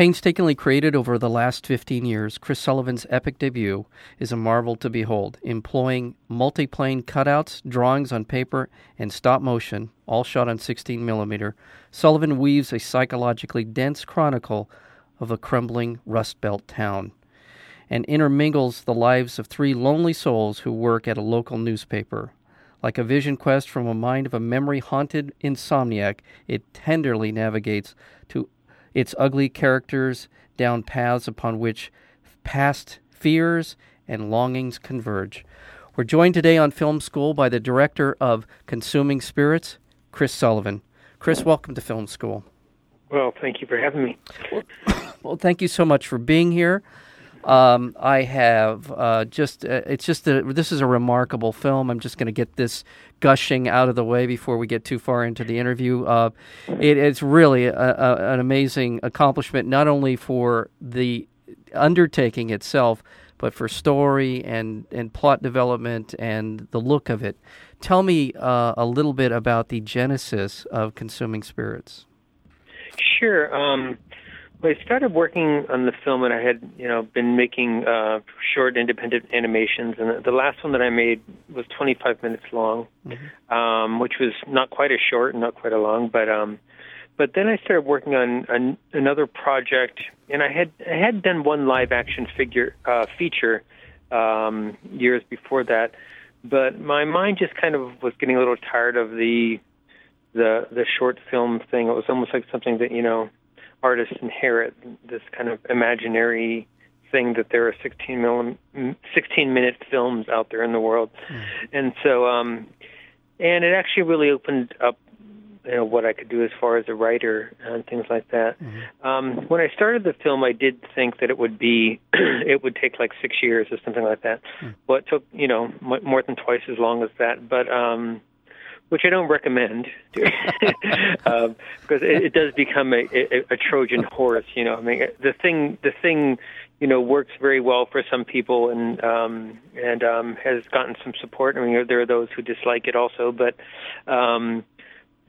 Painstakingly created over the last 15 years, Chris Sullivan's epic debut is a marvel to behold, employing multiplane cutouts, drawings on paper, and stop motion, all shot on 16 millimeter. Sullivan weaves a psychologically dense chronicle of a crumbling Rust Belt town and intermingles the lives of three lonely souls who work at a local newspaper. Like a vision quest from a mind of a memory haunted insomniac, it tenderly navigates to its ugly characters down paths upon which past fears and longings converge. We're joined today on Film School by the director of Consuming Spirits, Chris Sullivan. Chris, welcome to Film School. Well, thank you for having me. Well, well thank you so much for being here. Um, I have uh, just, uh, it's just, a, this is a remarkable film. I'm just going to get this gushing out of the way before we get too far into the interview. Uh, it, it's really a, a, an amazing accomplishment, not only for the undertaking itself, but for story and, and plot development and the look of it. Tell me uh, a little bit about the genesis of Consuming Spirits. Sure. Um, I started working on the film, and I had, you know, been making uh, short independent animations, and the last one that I made was 25 minutes long, mm-hmm. um, which was not quite as short and not quite as long, but um, but then I started working on an, another project, and I had I had done one live action figure uh, feature um, years before that, but my mind just kind of was getting a little tired of the the the short film thing. It was almost like something that you know artists inherit this kind of imaginary thing that there are 16 millim, 16 minute films out there in the world, mm. and so um, and it actually really opened up you know what I could do as far as a writer and things like that. Mm-hmm. Um, when I started the film, I did think that it would be it would take like six years or something like that. Mm. Well, it took you know m- more than twice as long as that, but um, which I don't recommend, um, because it, it does become a, a, a Trojan horse. You know, I mean, the thing, the thing, you know, works very well for some people, and um, and um, has gotten some support. I mean, there are those who dislike it also, but um,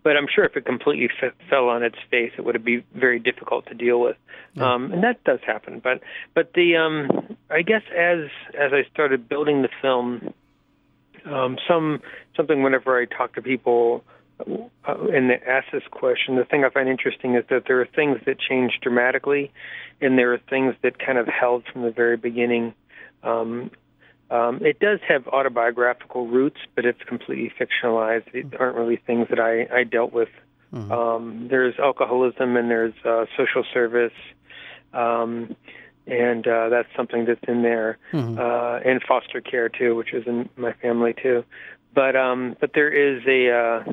but I'm sure if it completely f- fell on its face, it would be very difficult to deal with, um, and that does happen. But but the um, I guess as as I started building the film um, some something whenever I talk to people uh, and they ask this question, the thing I find interesting is that there are things that change dramatically, and there are things that kind of held from the very beginning. Um, um, it does have autobiographical roots, but it's completely fictionalized. These aren't really things that I, I dealt with. Mm-hmm. Um, there's alcoholism and there's uh, social service. Um, and uh, that's something that's in there, mm-hmm. uh, and foster care too, which is in my family too. But um, but there is a, uh,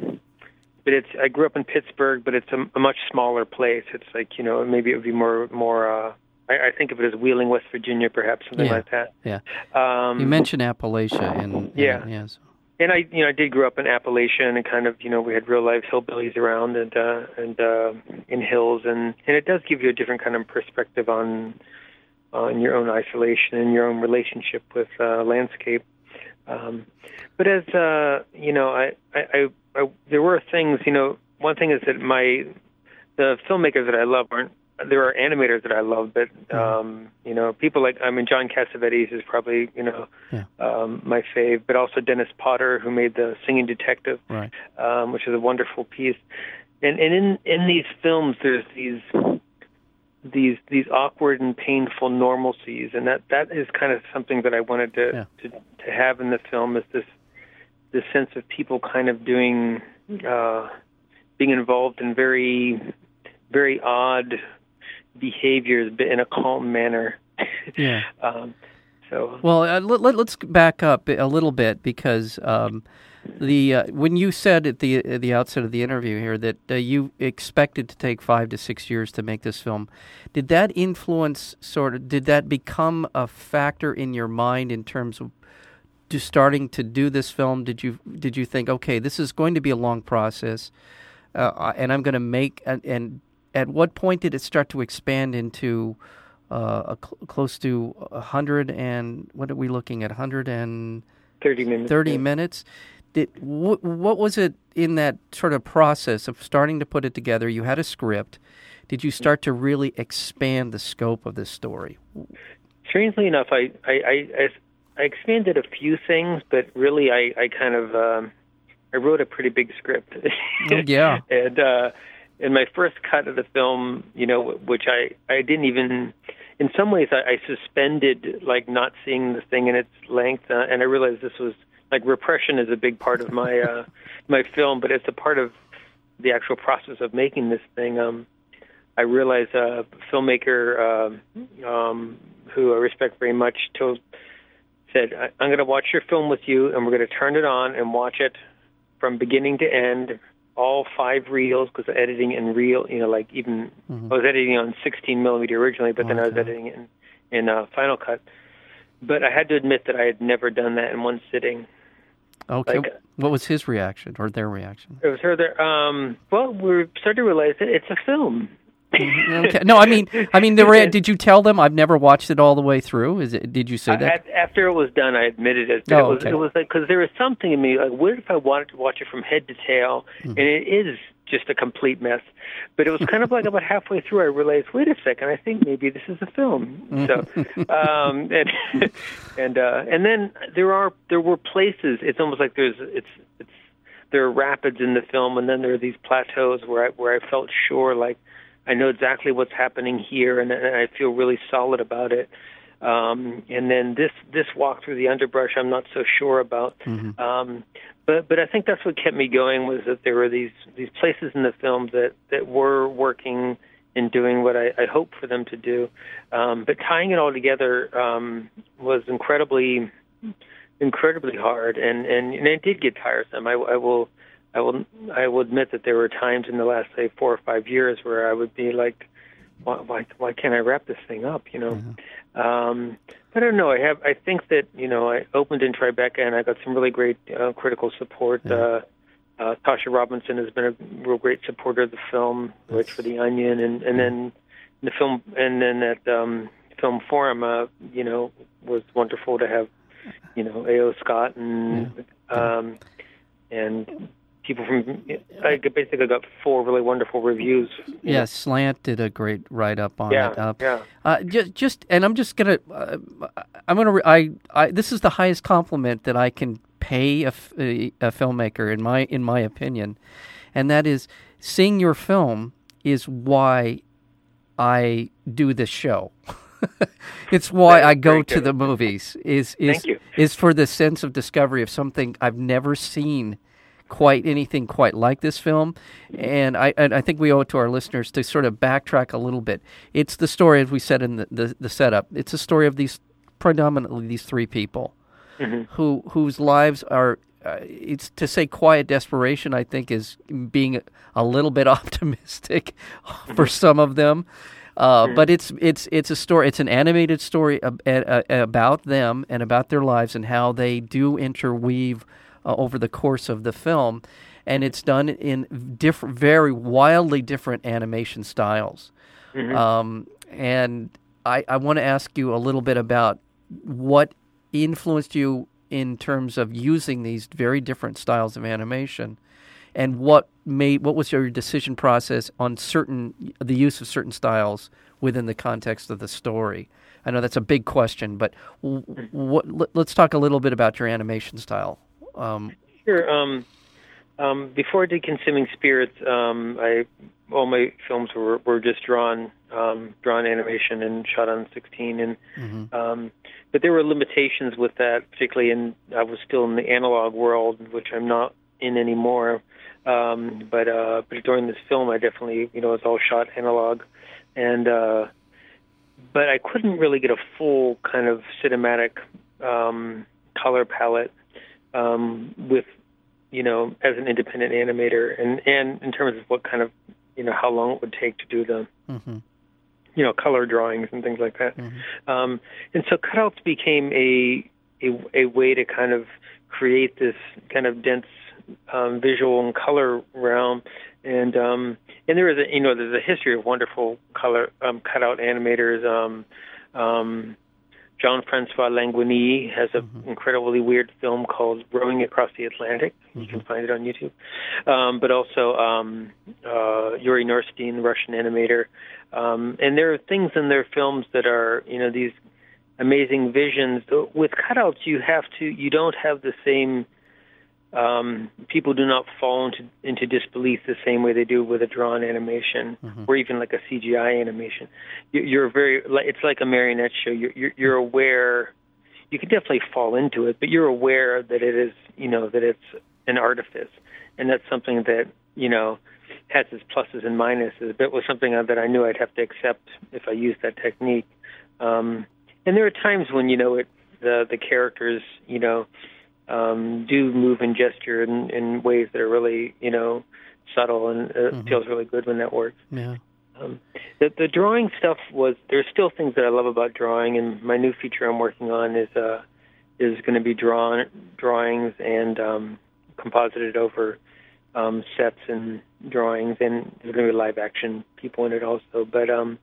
but it's I grew up in Pittsburgh, but it's a, a much smaller place. It's like you know maybe it would be more more. Uh, I, I think of it as Wheeling, West Virginia, perhaps something yeah. like that. Yeah. Um, you mentioned Appalachia, and yeah, yes. And I, you know, I did grow up in Appalachia, and kind of, you know, we had real life hillbillies around, and uh, and uh, in hills, and and it does give you a different kind of perspective on on your own isolation and your own relationship with uh, landscape. Um, but as uh, you know, I, I, I, I, there were things. You know, one thing is that my the filmmakers that I love aren't. There are animators that I love, but mm-hmm. um, you know, people like I mean, John Cassavetes is probably you know yeah. um, my fave, but also Dennis Potter, who made the Singing Detective, right. um, which is a wonderful piece. And and in in these films, there's these these these awkward and painful normalcies, and that that is kind of something that I wanted to yeah. to, to have in the film is this this sense of people kind of doing uh, being involved in very very odd behaviors, but in a calm manner. Yeah. um, so well, uh, let, us back up a little bit because um, the uh, when you said at the at the outset of the interview here that uh, you expected to take five to six years to make this film, did that influence sort of did that become a factor in your mind in terms of just starting to do this film? Did you did you think okay this is going to be a long process? uh, and I'm going to make and, and at what point did it start to expand into uh, cl- close to a hundred and what are we looking at? Hundred and thirty minutes. Thirty minutes. Wh- what was it in that sort of process of starting to put it together? You had a script. Did you start to really expand the scope of this story? Strangely enough, I I, I, I expanded a few things, but really I I kind of um, I wrote a pretty big script. Oh, yeah. and uh, in my first cut of the film, you know, which I I didn't even. In some ways, I, I suspended like not seeing the thing in its length, uh, and I realized this was like repression is a big part of my uh, my film, but it's a part of the actual process of making this thing. Um, I realized a filmmaker uh, um, who I respect very much told said, "I'm going to watch your film with you, and we're going to turn it on and watch it from beginning to end, all five reels because editing in reel, you know, like even mm-hmm. I was editing on 16 millimeter originally, but then okay. I was editing it in in uh, Final Cut. But I had to admit that I had never done that in one sitting. Okay. Like, what was his reaction or their reaction? It was her. There. Um, well, we started to realize that it's a film. Mm-hmm. okay. No, I mean, I mean, the re- did you tell them I've never watched it all the way through? Is it? Did you say that? I, after it was done, I admitted it. Oh, it was, okay. It was like because there was something in me like, what if I wanted to watch it from head to tail, mm-hmm. and it is just a complete mess. But it was kind of like about halfway through, I realized, wait a second, I think maybe this is a film. So, um, and and uh, and then there are there were places. It's almost like there's it's it's there are rapids in the film, and then there are these plateaus where I where I felt sure like I know exactly what's happening here, and, and I feel really solid about it. Um, and then this this walk through the underbrush, I'm not so sure about. Mm-hmm. Um, but but I think that's what kept me going was that there were these these places in the film that that were working and doing what I, I hoped for them to do. Um, but tying it all together um, was incredibly incredibly hard, and, and and it did get tiresome. I, I will I will I will admit that there were times in the last say four or five years where I would be like, why why, why can't I wrap this thing up? You know. Mm-hmm. Um, I don't know. I have. I think that you know I opened in Tribeca and I got some really great uh, critical support. Yeah. Uh, uh, Tasha Robinson has been a real great supporter of the film, which for the Onion, and and then the film, and then at um, Film Forum, uh, you know, was wonderful to have, you know, A.O. Scott and yeah. um, and people from I basically got four really wonderful reviews. Yeah, Slant did a great write up on yeah, it. Uh, yeah. Uh, just, just, and I'm just gonna, uh, I'm gonna, I, I, this is the highest compliment that I can pay a, a, a filmmaker in my, in my opinion, and that is seeing your film is why I do this show. it's why I go to the movies. Is is is for the sense of discovery of something I've never seen quite anything quite like this film, and I and I think we owe it to our listeners to sort of backtrack a little bit. It's the story, as we said in the the, the setup. It's a story of these predominantly these three people mm-hmm. who whose lives are. Uh, it's to say quiet desperation. I think is being a little bit optimistic for mm-hmm. some of them. Uh, mm-hmm. But it's it's it's a story. It's an animated story ab- about them and about their lives and how they do interweave uh, over the course of the film, and it's done in different, very wildly different animation styles. Mm-hmm. Um, and I, I want to ask you a little bit about what influenced you in terms of using these very different styles of animation and what made what was your decision process on certain the use of certain styles within the context of the story i know that's a big question but mm-hmm. what, let's talk a little bit about your animation style um, sure. Um, um, before I did Consuming Spirits, um, I all my films were were just drawn um, drawn animation and shot on 16, and mm-hmm. um, but there were limitations with that, particularly in I was still in the analog world, which I'm not in anymore. Um, but uh, but during this film, I definitely you know it's all shot analog, and uh, but I couldn't really get a full kind of cinematic um, color palette um, with you know as an independent animator and and in terms of what kind of you know how long it would take to do the mm-hmm. you know color drawings and things like that mm-hmm. um, and so cutouts became a, a a way to kind of create this kind of dense um, visual and color realm, and um, and there is a you know there's a history of wonderful color um, cutout animators. Um, um, Jean Francois Laguionie has an mm-hmm. incredibly weird film called Rowing Across the Atlantic. Mm-hmm. You can find it on YouTube. Um, but also um, uh, Yuri Norstein, the Russian animator. Um, and there are things in their films that are, you know, these amazing visions. With cutouts, you have to, you don't have the same um, people do not fall into into disbelief the same way they do with a drawn animation mm-hmm. or even like a CGI animation. You're very it's like a marionette show. You're, you're you're aware. You can definitely fall into it, but you're aware that it is you know that it's an artifice, and that's something that you know has its pluses and minuses. But was something that I knew I'd have to accept if I used that technique. Um, and there are times when you know it the the characters you know um, do move and gesture in, in ways that are really, you know, subtle, and it mm-hmm. feels really good when that works. Yeah. Um, the the drawing stuff was there's still things that I love about drawing, and my new feature I'm working on is uh is going to be drawn drawings and um, composited over um, sets and drawings, and there's going to be live action people in it also. But um,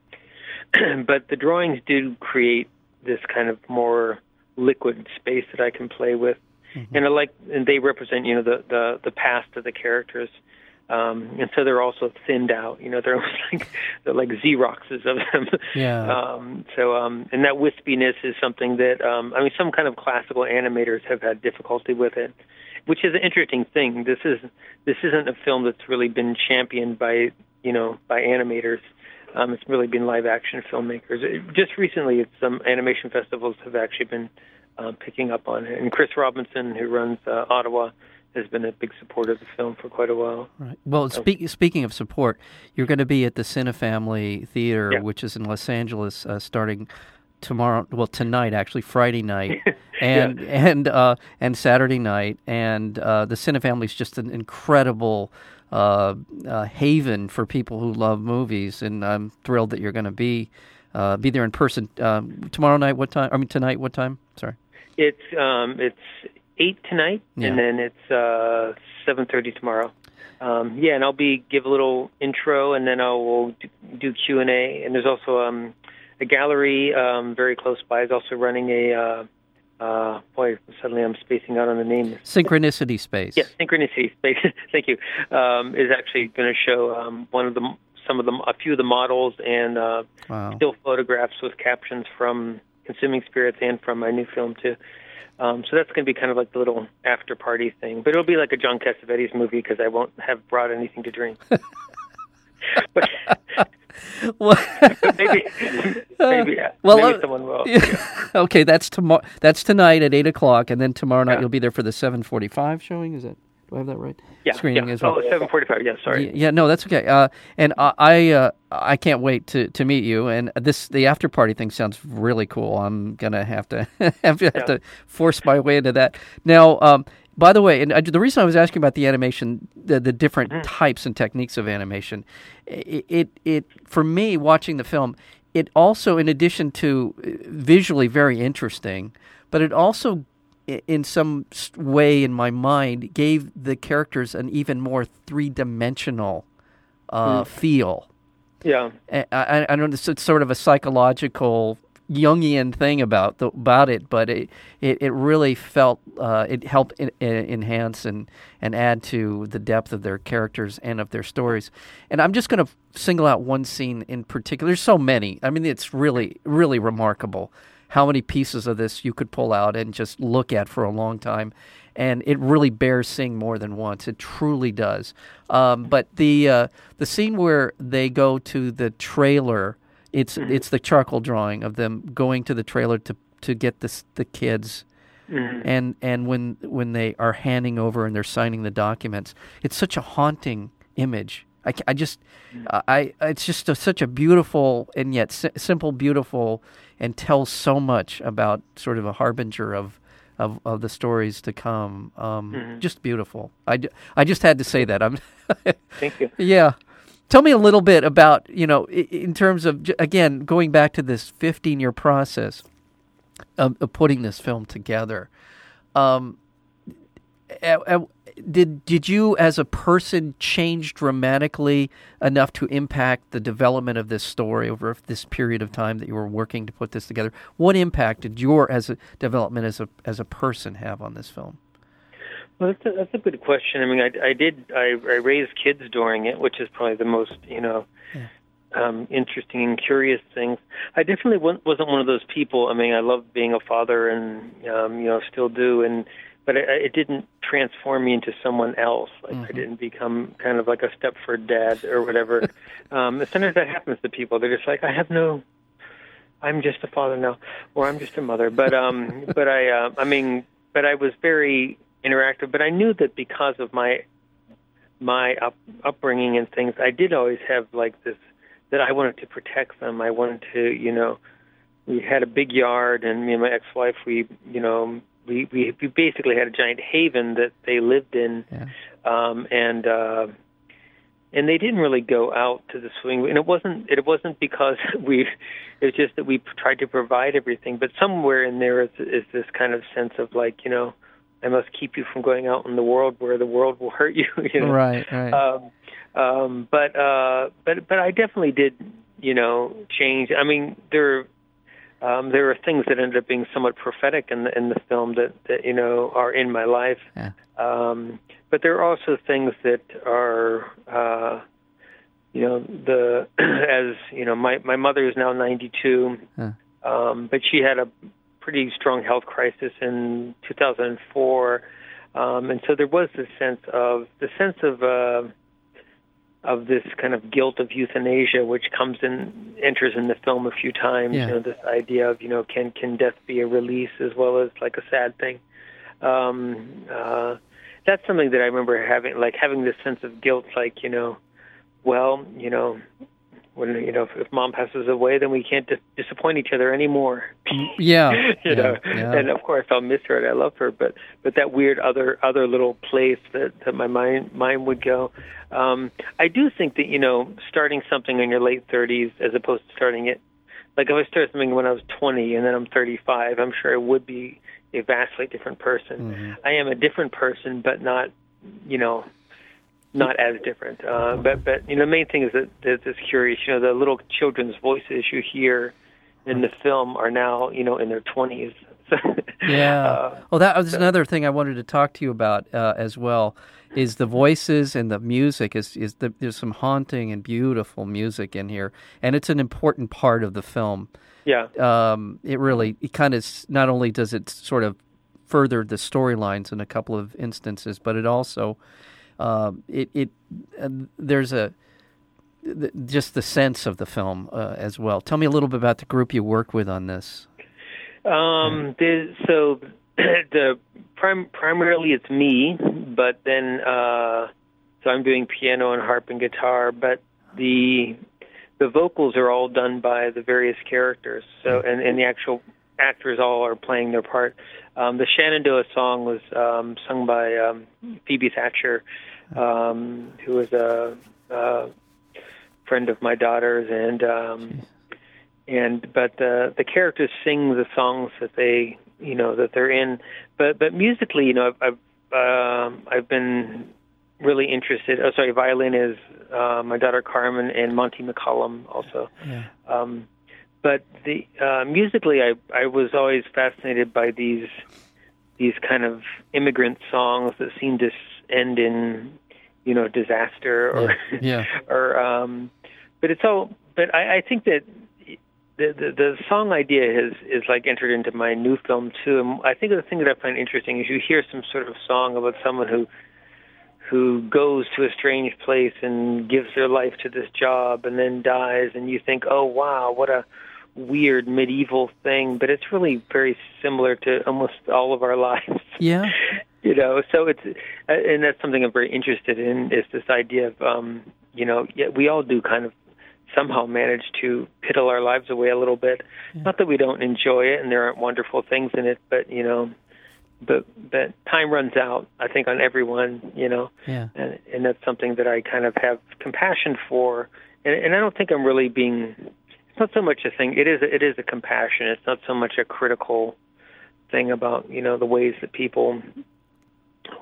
but the drawings do create this kind of more liquid space that I can play with mm-hmm. and I like and they represent you know the the the past of the characters. Um, and so they're also thinned out. You know, they're almost like they're like Xeroxes of them. Yeah. Um, so, um, and that wispiness is something that um, I mean, some kind of classical animators have had difficulty with it, which is an interesting thing. This is this isn't a film that's really been championed by you know by animators. Um, it's really been live action filmmakers. It, just recently, some animation festivals have actually been uh, picking up on it. And Chris Robinson, who runs uh, Ottawa, has been a big supporter of the film for quite a while. Right. Well, so, speak, speaking of support, you're going to be at the Cinefamily Theater, yeah. which is in Los Angeles, uh, starting tomorrow. Well, tonight actually, Friday night, and yeah. and uh, and Saturday night, and uh, the Cinefamily is just an incredible. Uh, uh, haven for people who love movies, and I'm thrilled that you're going to be uh, be there in person um, tomorrow night. What time? I mean tonight. What time? Sorry. It's um, it's eight tonight, yeah. and then it's uh, seven thirty tomorrow. Um, yeah, and I'll be give a little intro, and then I will do Q and A. And there's also um, a gallery um, very close by is also running a. Uh, uh, boy, suddenly I'm spacing out on the name. Synchronicity Space. Yes, yeah, Synchronicity Space. Thank you. Um, is actually going to show um, one of the some of the a few of the models and uh, wow. still photographs with captions from Consuming Spirits and from my new film too. Um, so that's going to be kind of like the little after party thing, but it'll be like a John Cassavetes movie because I won't have brought anything to drink. but, well, maybe, maybe, well, maybe uh, someone will. Yeah. okay, that's tomorrow. That's tonight at eight o'clock, and then tomorrow night yeah. you'll be there for the seven forty-five showing. Is it? Do I have that right? Yeah, screening yeah. as well. Oh, seven forty-five. Yeah, sorry. Yeah, no, that's okay. Uh, and I, I, uh, I can't wait to, to meet you. And this, the after party thing sounds really cool. I'm gonna have to have, to, have yeah. to force my way into that. Now, um, by the way, and I, the reason I was asking about the animation, the, the different mm-hmm. types and techniques of animation, it, it, it, for me watching the film, it also, in addition to uh, visually very interesting, but it also in some way in my mind gave the characters an even more three dimensional uh, mm. feel. Yeah, I, I, I don't. know It's sort of a psychological Jungian thing about the, about it, but it it, it really felt uh, it helped in, in, enhance and and add to the depth of their characters and of their stories. And I'm just going to single out one scene in particular. There's so many. I mean, it's really really remarkable how many pieces of this you could pull out and just look at for a long time. And it really bears seeing more than once. It truly does. Um, but the uh, the scene where they go to the trailer, it's mm-hmm. it's the charcoal drawing of them going to the trailer to to get the the kids. Mm-hmm. And and when when they are handing over and they're signing the documents, it's such a haunting image. I, I just mm-hmm. I it's just a, such a beautiful and yet si- simple, beautiful and tells so much about sort of a harbinger of of, of the stories to come. Um, mm-hmm. Just beautiful. I, I just had to say that. I'm. Thank you. Yeah. Tell me a little bit about you know in terms of again going back to this 15 year process of, of, putting this film together. Um, did did you as a person change dramatically enough to impact the development of this story over this period of time that you were working to put this together? What impact did your as a development as a as a person have on this film? Well, that's a, that's a good question. I mean, I, I did I, I raised kids during it, which is probably the most you know yeah. um, interesting and curious things. I definitely wasn't one of those people. I mean, I love being a father, and um, you know, still do, and but it, it didn't transform me into someone else. Like mm-hmm. I didn't become kind of like a Stepford dad or whatever. um, sometimes that happens to people. They're just like, I have no, I'm just a father now, or I'm just a mother. But um, but I, uh, I mean, but I was very interactive. But I knew that because of my my up, upbringing and things, I did always have like this that I wanted to protect them. I wanted to, you know, we had a big yard, and me and my ex-wife, we, you know, we we, we basically had a giant haven that they lived in, yeah. um, and uh, and they didn't really go out to the swing. And it wasn't it wasn't because we, it was just that we tried to provide everything. But somewhere in there is is this kind of sense of like you know, I must keep you from going out in the world where the world will hurt you. you know? Right, right. Um, um, but uh, but but I definitely did you know change. I mean there um, there are things that ended up being somewhat prophetic in the in the film that, that you know are in my life. Yeah. Um, but there are also things that are, uh, you know, the as you know, my my mother is now 92, huh. um, but she had a pretty strong health crisis in 2004, um, and so there was this sense of the sense of. Uh, of this kind of guilt of euthanasia, which comes in enters in the film a few times. Yeah. You know, this idea of you know can can death be a release as well as like a sad thing. Um, uh, that's something that I remember having, like having this sense of guilt, like you know, well, you know, when you know if, if mom passes away, then we can't dis- disappoint each other anymore. Mm, yeah, you yeah, know, yeah. and of course I'll miss her and I love her, but but that weird other other little place that that my mind mind would go. Um, I do think that you know starting something in your late 30s as opposed to starting it like if I started something when I was 20 and then I'm 35, I'm sure I would be a vastly different person. Mm-hmm. I am a different person, but not you know not as different. Uh, but but you know, the main thing is that, that it's curious. You know, the little children's voices you hear in the film are now you know in their twenties. yeah. Uh, well, that was another thing I wanted to talk to you about uh, as well. Is the voices and the music is is the, there's some haunting and beautiful music in here, and it's an important part of the film. Yeah. Um, it really it kind of not only does it sort of further the storylines in a couple of instances, but it also um, it, it uh, there's a just the sense of the film uh, as well. Tell me a little bit about the group you work with on this. Um, so the prim- primarily it's me, but then uh, so I'm doing piano and harp and guitar, but the the vocals are all done by the various characters. So and, and the actual actors all are playing their part. Um, the Shenandoah song was um, sung by um, Phoebe Thatcher, um, who was a, a friend of my daughter's, and um, and but the the characters sing the songs that they you know that they're in. But but musically, you know, I've I've, uh, I've been really interested. Oh, sorry, violin is uh, my daughter Carmen and Monty McCollum also. Yeah. Um, but the uh, musically, I I was always fascinated by these these kind of immigrant songs that seem to end in you know disaster or yeah, yeah. or um but it's all but I, I think that the, the the song idea has is like entered into my new film too and I think the thing that I find interesting is you hear some sort of song about someone who who goes to a strange place and gives their life to this job and then dies and you think oh wow what a weird medieval thing, but it's really very similar to almost all of our lives. Yeah. you know, so it's uh, and that's something I'm very interested in is this idea of um, you know, yeah, we all do kind of somehow manage to piddle our lives away a little bit. Yeah. Not that we don't enjoy it and there aren't wonderful things in it, but you know, but but time runs out. I think on everyone, you know, yeah. and and that's something that I kind of have compassion for, and, and I don't think I'm really being it's not so much a thing. It is a, it is a compassion. It's not so much a critical thing about you know the ways that people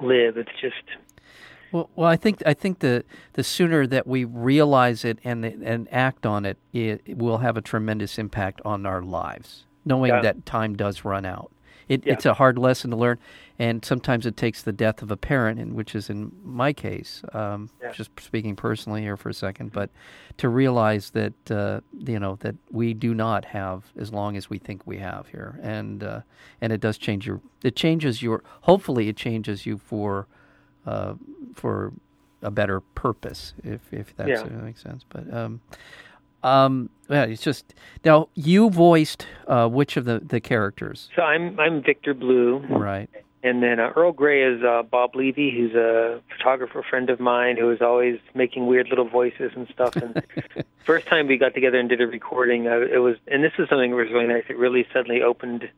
live. It's just well, well, I think I think the the sooner that we realize it and and act on it, it, it will have a tremendous impact on our lives. Knowing Yeah. that time does run out, it, Yeah. it's a hard lesson to learn, and sometimes it takes the death of a parent, and which is in my case, um, Yeah. just speaking personally here for a second, but to realize that uh, you know that we do not have as long as we think we have here, and uh, and it does change your it changes your hopefully it changes you for uh, for a better purpose, if if that's, Yeah. that makes sense. But um, um, yeah, it's just now you voiced uh, which of the, the characters, so. I'm I'm Victor Blue, right? and then uh, Earl Grey is uh, Bob Levy, who's a photographer friend of mine who is always making weird little voices and stuff. And first time we got together and did a recording, uh, it was, and this is something that was really nice. It really suddenly opened.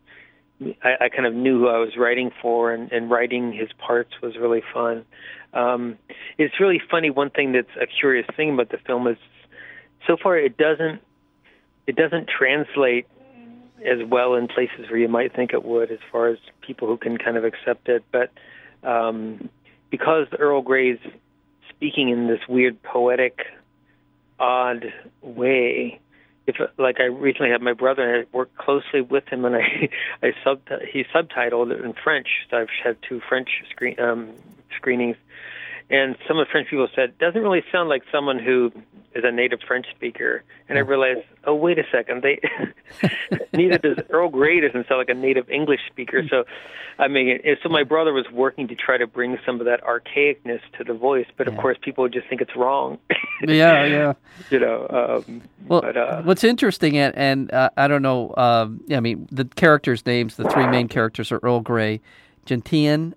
I, I kind of knew who I was writing for, and, and writing his parts was really fun. Um, it's really funny. One thing that's a curious thing about the film is, so far it doesn't it doesn't translate as well in places where you might think it would, as far as people who can kind of accept it. But um, because Earl Grey's speaking in this weird poetic, odd way, if like I recently had my brother and I worked closely with him and I I sub he subtitled it in French. So I've had two French screen um, screenings, and some of the French people said doesn't really sound like someone who is a native French speaker. And I realized, oh wait a second, they neither does Earl Grey doesn't sound like a native English speaker. So, I mean, so my brother was working to try to bring some of that archaicness to the voice, but of Yeah. course people would just think it's wrong. yeah, yeah. you know. Um, Well, but, uh, what's interesting, and, and uh, I don't know, um, I mean, the characters' names, the three main characters are Earl Grey, Gentian,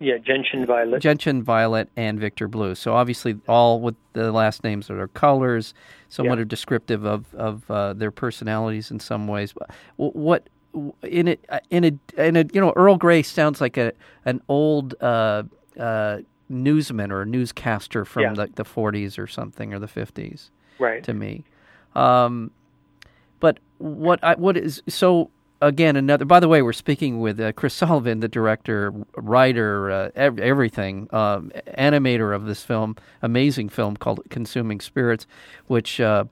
yeah, Gentian Violet. Gentian Violet, and Victor Blue. So obviously, all with the last names that are colors, somewhat Yeah. are descriptive of of uh, their personalities in some ways. But What in it in a in a you know Earl Grey sounds like a an old uh, uh, newsman or a newscaster from Yeah. the the 40s or something or the 50s right. to me. Um, but what I what is so again another. By the way, we're speaking with uh, Chris Sullivan, the director, writer, uh, ev- everything, um, animator of this film, amazing film called Consuming Spirits, which. Uh,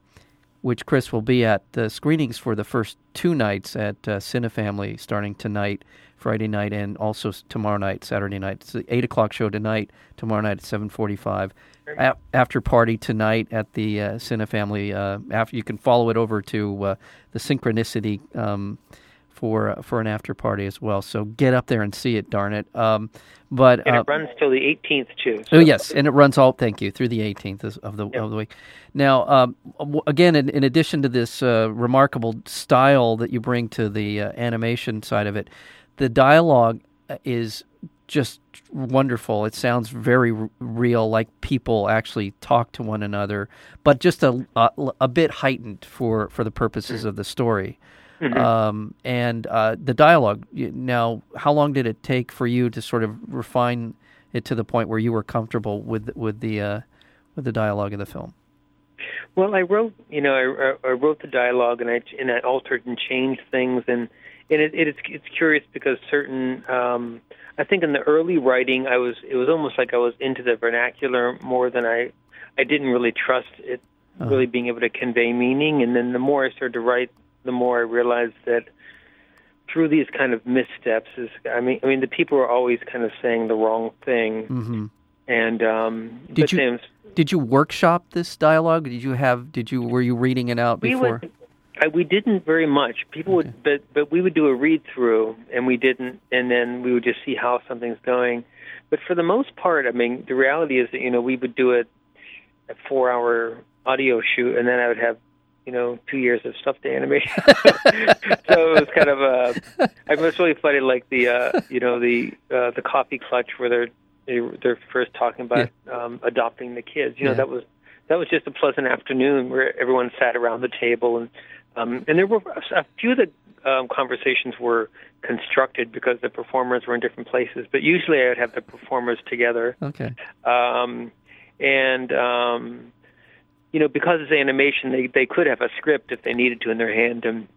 which Chris will be at the screenings for the first two nights at uh, Cinefamily starting tonight, Friday night, and also tomorrow night, Saturday night. It's the eight o'clock show tonight. Tomorrow night at seven forty-five. A- after party tonight at the uh, Cinefamily. Uh, after you can follow it over to uh, the Synchronicity um, for uh, for an after party as well. So get up there and see it, darn it. Um, but And uh, it runs till the 18th too. Oh yes, and it runs all. Thank you through the 18th of the of the week. Now, um, again, in, in addition to this uh, remarkable style that you bring to the uh, animation side of it, the dialogue uh, is just wonderful. It sounds very r- real, like people actually talk to one another, but just a a, a bit heightened for for the purposes of the story. Um, and uh, the dialogue. Now, how long did it take for you to sort of refine it to the point where you were comfortable with with the uh, with the dialogue of the film? Well, I wrote, you know, I, I wrote the dialogue and I and I altered and changed things, and and it, it is it's curious because certain, um, I think in the early writing, I was it was almost like I was into the vernacular more than I, I didn't really trust it really being able to convey meaning, and then the more I started to write, the more I realized that through these kind of missteps is, I mean, I mean, the people are always kind of saying the wrong thing, hmm and um, Did you- Did you workshop this dialogue? Did you have? Did you? Were you reading it out we before? would I, we didn't very much people would but but we would do a read through and we didn't and then we would just see how something's going but for the most part i mean the reality is that you know we would do a, a four hour audio shoot and then i would have you know two years of stuff to animation so it was kind of a i was really funny like the uh you know the uh the coffee clutch where they're they, they're first talking about um adopting the kids you know Yeah. that was that was just a pleasant afternoon where everyone sat around the table and um, and there were a few of the um, conversations were constructed because the performers were in different places. But usually, I would have the performers together, Okay. um, and um, you know, because it's animation, they they could have a script if they needed to in their hand, and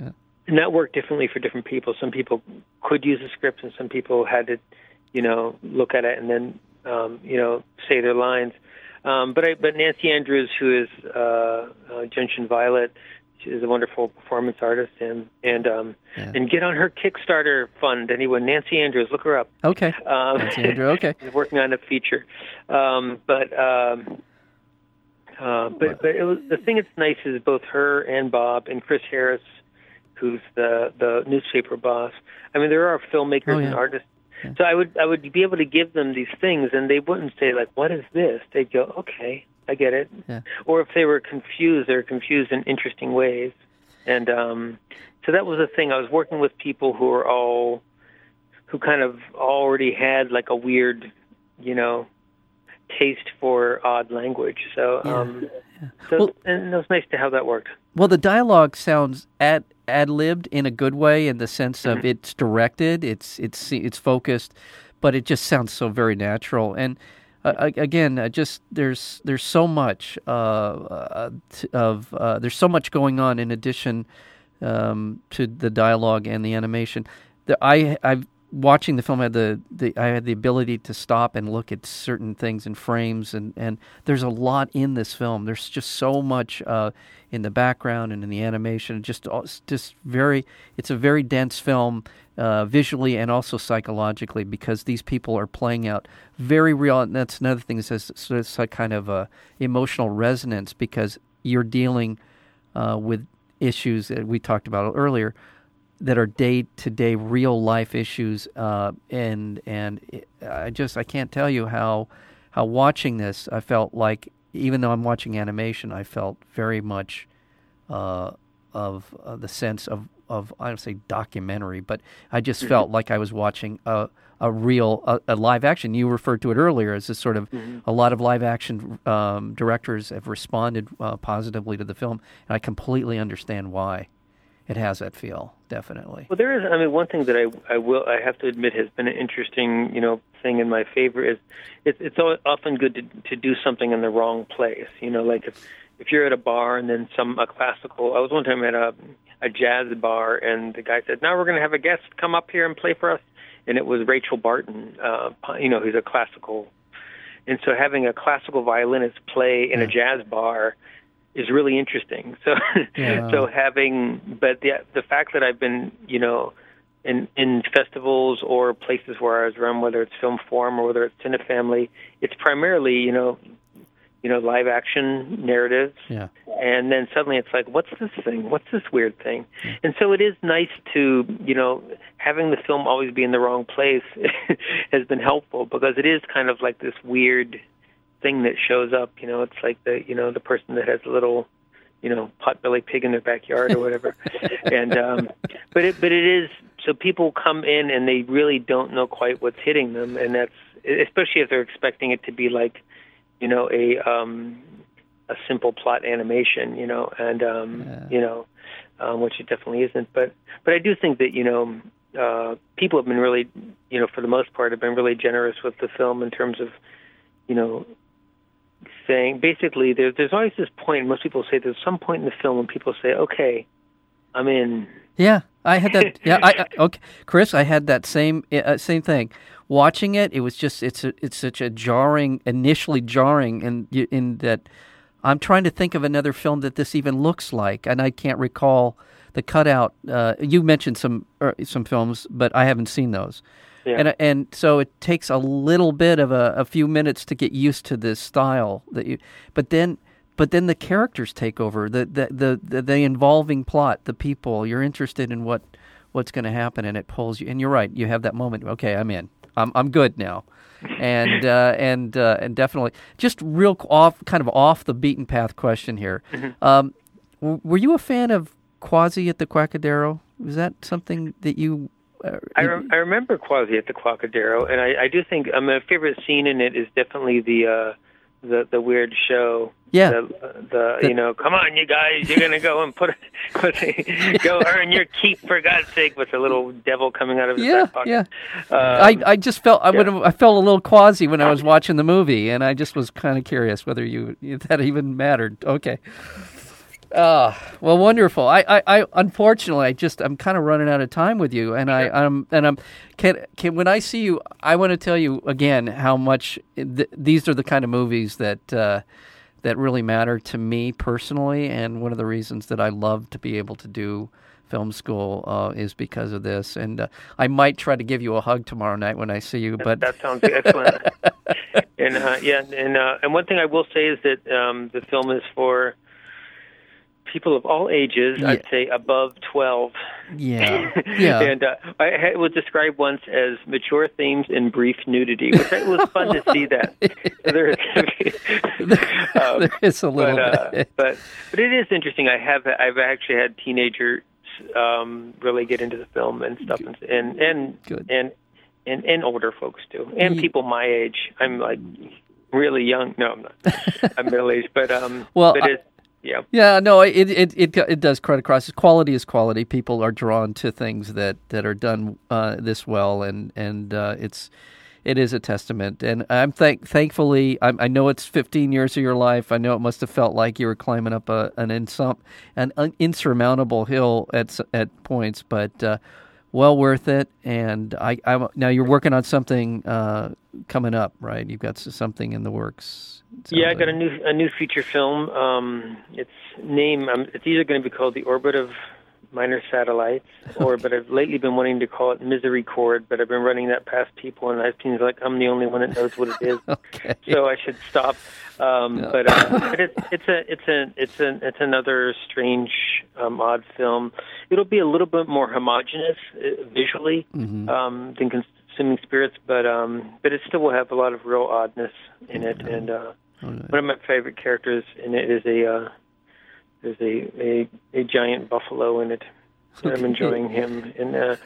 Yeah. and that worked differently for different people. Some people could use a script, and some people had to you know, look at it and then, um, you know, say their lines. Um, but I, but Nancy Andrews, who is uh, uh, Gentian Violet, she is a wonderful performance artist, and and um, Yeah. and get on her Kickstarter fund. Anyone, Nancy Andrews, look her up. Okay. Um, Nancy Andrews, okay. She's working on a feature, um, but um, uh, but was, the thing that's nice is both her and Bob and Chris Harris, who's the the newspaper boss. I mean, there are filmmakers Oh, yeah. and artists. So I would I would be able to give them these things, and they wouldn't say like, "What is this?" They'd go, "Okay, I get it." Yeah. Or if they were confused, they're confused in interesting ways. And um, so that was the thing. I was working with people who were all who kind of already had like a weird, you know, taste for odd language. So, um, so Well- and it was nice to have that worked. Well, the dialogue sounds ad ad libbed in a good way, in the sense of it's directed, it's it's it's focused, but it just sounds so very natural. And uh, again, uh, just there's there's so much uh, uh, t- of uh, there's so much going on in addition um, to the dialogue and the animation. The, I I've watching the film I had the, the I had the ability to stop and look at certain things in frames and, and there's a lot in this film. There's just so much uh, in the background and in the animation. Just just very it's a very dense film uh, visually and also psychologically because these people are playing out very real. And that's another thing that says so it's a kind of a emotional resonance because you're dealing uh, with issues that we talked about earlier that are day to day real life issues uh, and and it, I just I can't tell you how how watching this I felt like even though I'm watching animation I felt very much uh, of uh, the sense of of I don't say documentary but I just felt like I was watching a a real a, a live action. You referred to it earlier as this sort of a lot of live action um, directors have responded uh, positively to the film and I completely understand why it has that feel definitely Well, there is. I mean, one thing that I I will I have to admit has been an interesting you know thing in my favor is it's it's often good to to do something in the wrong place. You know, like if if you're at a bar and then some a classical. I was one time at a a jazz bar and the guy said, "Now we're going to have a guest come up here and play for us," and it was Rachel Barton. Uh, you know, who's a classical. And so having a classical violinist play in a jazz bar is really interesting. So Yeah. so having but the the fact that I've been, you know, in in festivals or places where I was around, whether it's film forum or whether it's Cine Family, it's primarily, you know, you know, live action narratives. yeah And then suddenly it's like, what's this thing? What's this weird thing? And so it is nice to, you know, having the film always be in the wrong place has been helpful because it is kind of like this weird thing that shows up. You know, it's like the, you know, the person that has a little, you know, potbelly pig in their backyard or whatever. and um, but it, but it is so people come in and they really don't know quite what's hitting them, and that's especially if they're expecting it to be like, you know, a um, a simple plot animation, you know, and um, you know, um, which it definitely isn't. But but I do think that you know, uh, people have been really, you know, for the most part, have been really generous with the film in terms of, you know, saying basically there, there's always this point. Most people say there's some point in the film when people say, okay, I'm in. Yeah, I had that. Yeah, I, I okay, Chris, I had that same uh, same thing. Watching it, it was just it's a, it's such a jarring, initially jarring, in in that I'm trying to think of another film that this even looks like, and I can't recall the cutout. Uh, you mentioned some er, some films, but I haven't seen those. Yeah. And and so it takes a little bit of a, a few minutes to get used to this style that you, but then but then the characters take over the the the, the, the involving plot, the people. You're interested in what what's going to happen, and it pulls you. And you're right, you have that moment. Okay, I'm in. I'm I'm good now. and uh, and uh, and definitely just real off kind of off the beaten path question here. Um, w- were you a fan of Quasi at the Quackadero? Was that something that you? Uh, I, rem- I remember Quasi at the Quackadero, and I, I do think um, my favorite scene in it is definitely the uh, the the weird show. Yeah. The, the, you know, come on, you guys, you're gonna go and put, put go earn your keep for God's sake with a little devil coming out of his yeah, back pocket. yeah. Um, I, I just felt I yeah. would I felt a little quasi when I was watching the movie, and I just was kind of curious whether you if that even mattered. Okay, Uh, well, wonderful. I, I, I, unfortunately, I just, I'm kind of running out of time with you, and I, I'm, and I'm, can, can, when I see you, I want to tell you again how much th- these are the kind of movies that, uh, that really matter to me personally, and one of the reasons that I love to be able to do film school uh, is because of this. And uh, I might try to give you a hug tomorrow night when I see you. But that sounds excellent. and uh, yeah, and uh, and one thing I will say is that um, the film is for people of all ages. Yeah. I'd say above twelve. yeah, yeah. and uh, I was described once as mature themes and brief nudity, which it was fun to see that. So there um, there is a little but, uh, bit. but but it is interesting. I have I've actually had teenagers um, really get into the film and stuff, and and and Good. and, and, and older folks too, and Ye- people my age. I'm like really young. No, I'm not. I'm middle aged, but um, Well, but I- it, yeah. Yeah, no, it it it it does cut across. Quality is quality. People are drawn to things that that are done uh, this well, and and uh, it's it is a testament. And I'm thank thankfully I'm, I know it's 15 years of your life. I know it must have felt like you were climbing up a an insum, an insurmountable hill at at points, but. Uh, well worth it, and I, I now you're working on something uh, coming up, right? You've got something in the works. Yeah, I got a new a new feature film. Um, its name um, it's either going to be called The Orbit of Minor Satellites, or but I've lately been wanting to call it Misericord. But I've been running that past people, and it seems like I'm the only one that knows what it is. Okay. so I should stop. Um, Yeah. But uh, but it's it's a it's a it's a it's another strange um, odd film. It'll be a little bit more homogenous uh, visually Mhm. um, than Consuming Spirits, but um, but it still will have a lot of real oddness in it. And uh, right. one of my favorite characters in it is a uh, is a, a a giant buffalo in it. So I'm enjoying him, and uh,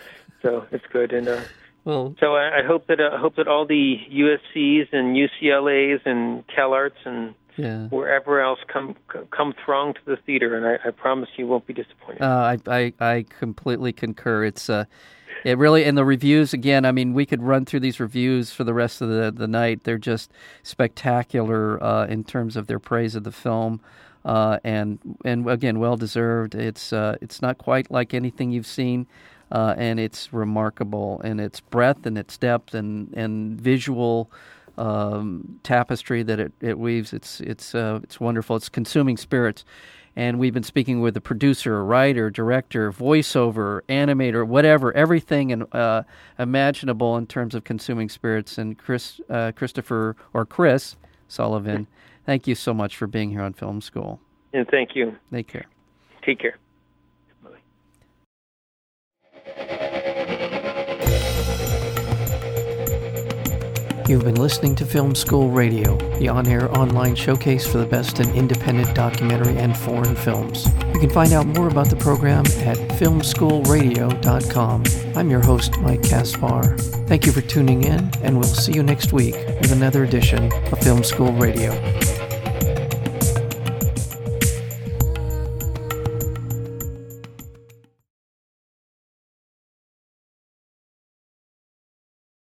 so it's good. And uh, Well, so I, I hope that uh, I hope that all the USC's and UCLA's and CalArts and yeah. wherever else come come throng to the theater, and I, I promise you won't be disappointed. Uh, I, I I completely concur. It's uh, it really and the reviews again. I mean, we could run through these reviews for the rest of the the night. They're just spectacular uh, in terms of their praise of the film, uh, and and again, well deserved. It's uh, it's not quite like anything you've seen. Uh, and it's remarkable in its breadth and its depth and, and visual um, tapestry that it, it weaves. It's it's uh, it's wonderful. It's consuming spirits, and we've been speaking with a producer, writer, director, voiceover, animator, whatever, everything uh, imaginable in terms of consuming spirits. And Chris, uh, Christopher or Chris Sullivan, thank you so much for being here on Film School. and thank you. Take care. Take care. You've been listening to Film School Radio, the on air online showcase for the best in independent documentary and foreign films. You can find out more about the program at filmschoolradio.com. I'm your host, Mike Caspar. Thank you for tuning in, and we'll see you next week with another edition of Film School Radio.